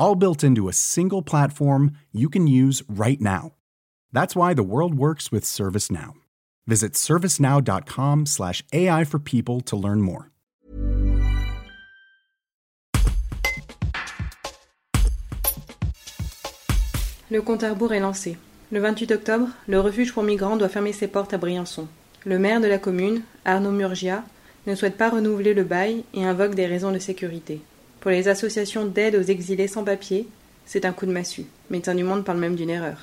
all built into a single platform you can use right now. That's why the world works with ServiceNow. Visit servicenow.com/slash AI for people to learn more. Le compte à rebours est lancé. Le 28 octobre, le refuge pour migrants doit fermer ses portes à Briançon. Le maire de la commune, Arnaud Murgia, ne souhaite pas renouveler le bail et invoque des raisons de sécurité. Pour les associations d'aide aux exilés sans papier, c'est un coup de massue. Médecins du Monde parle même d'une erreur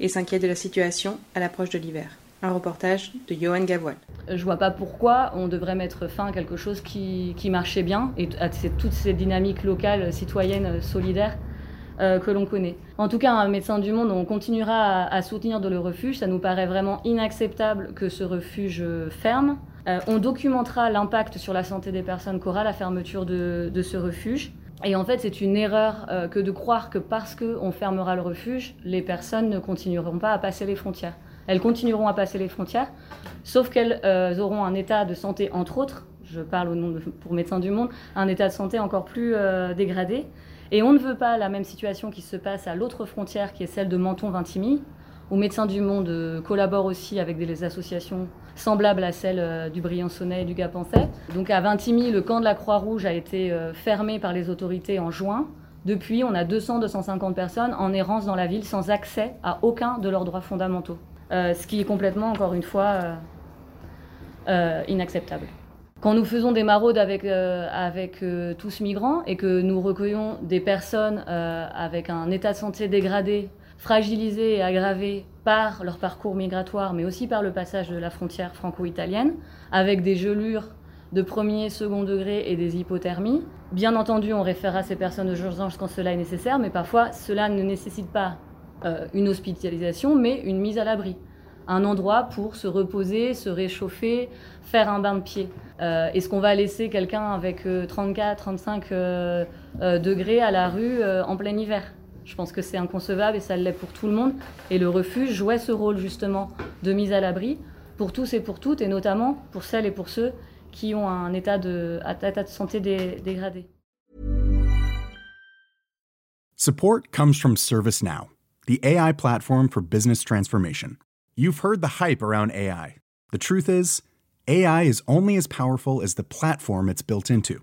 et s'inquiète de la situation à l'approche de l'hiver. Un reportage de Johan Gavoil. Je vois pas pourquoi on devrait mettre fin à quelque chose qui, marchait bien et à toutes ces dynamiques locales, citoyennes, solidaires euh, que l'on connaît. En tout cas, un médecin du monde, on continuera à, soutenir de le refuge. Ça nous paraît vraiment inacceptable que ce refuge ferme. Euh, on documentera l'impact sur la santé des personnes qu'aura la fermeture de, ce refuge. Et en fait, c'est une erreur euh, que de croire que parce qu'on fermera le refuge, les personnes ne continueront pas à passer les frontières. Elles continueront à passer les frontières, sauf qu'elles euh, auront un état de santé, entre autres, je parle au nom de, pour Médecins du Monde, un état de santé encore plus dégradé. Et on ne veut pas la même situation qui se passe à l'autre frontière, qui est celle de Menton-Vintimille, où Médecins du Monde euh, collabore aussi avec des associations semblables à celles euh, du Briançonnais et du Gapençais. Donc à Vintimille, le camp de la Croix-Rouge a été euh, fermé par les autorités en juin. Depuis, on a 200-250 personnes en errance dans la ville sans accès à aucun de leurs droits fondamentaux. ce qui est complètement, encore une fois, inacceptable. Quand nous faisons des maraudes avec, avec tous migrants et que nous recueillons des personnes avec un état de santé dégradé fragilisés et aggravés par leur parcours migratoire, mais aussi par le passage de la frontière franco-italienne, avec des gelures de premier, second degré et des hypothermies. Bien entendu, on référera ces personnes aux urgences quand cela est nécessaire, mais parfois cela ne nécessite pas euh, une hospitalisation, mais une mise à l'abri. Un endroit pour se reposer, se réchauffer, faire un bain de pied. Euh, Est-ce qu'on va laisser quelqu'un avec 34, 35 euh, euh, degrés à la rue en plein hiver? Je pense que c'est inconcevable et ça l'est pour tout le monde. Et le refuge jouait ce rôle justement de mise à l'abri pour tous et pour toutes, et notamment pour celles et pour ceux qui ont un état de, santé dé, dégradé. Support comes from ServiceNow, the AI platform for business transformation. You've heard the hype around AI. The truth is, AI is only as powerful as the platform it's built into.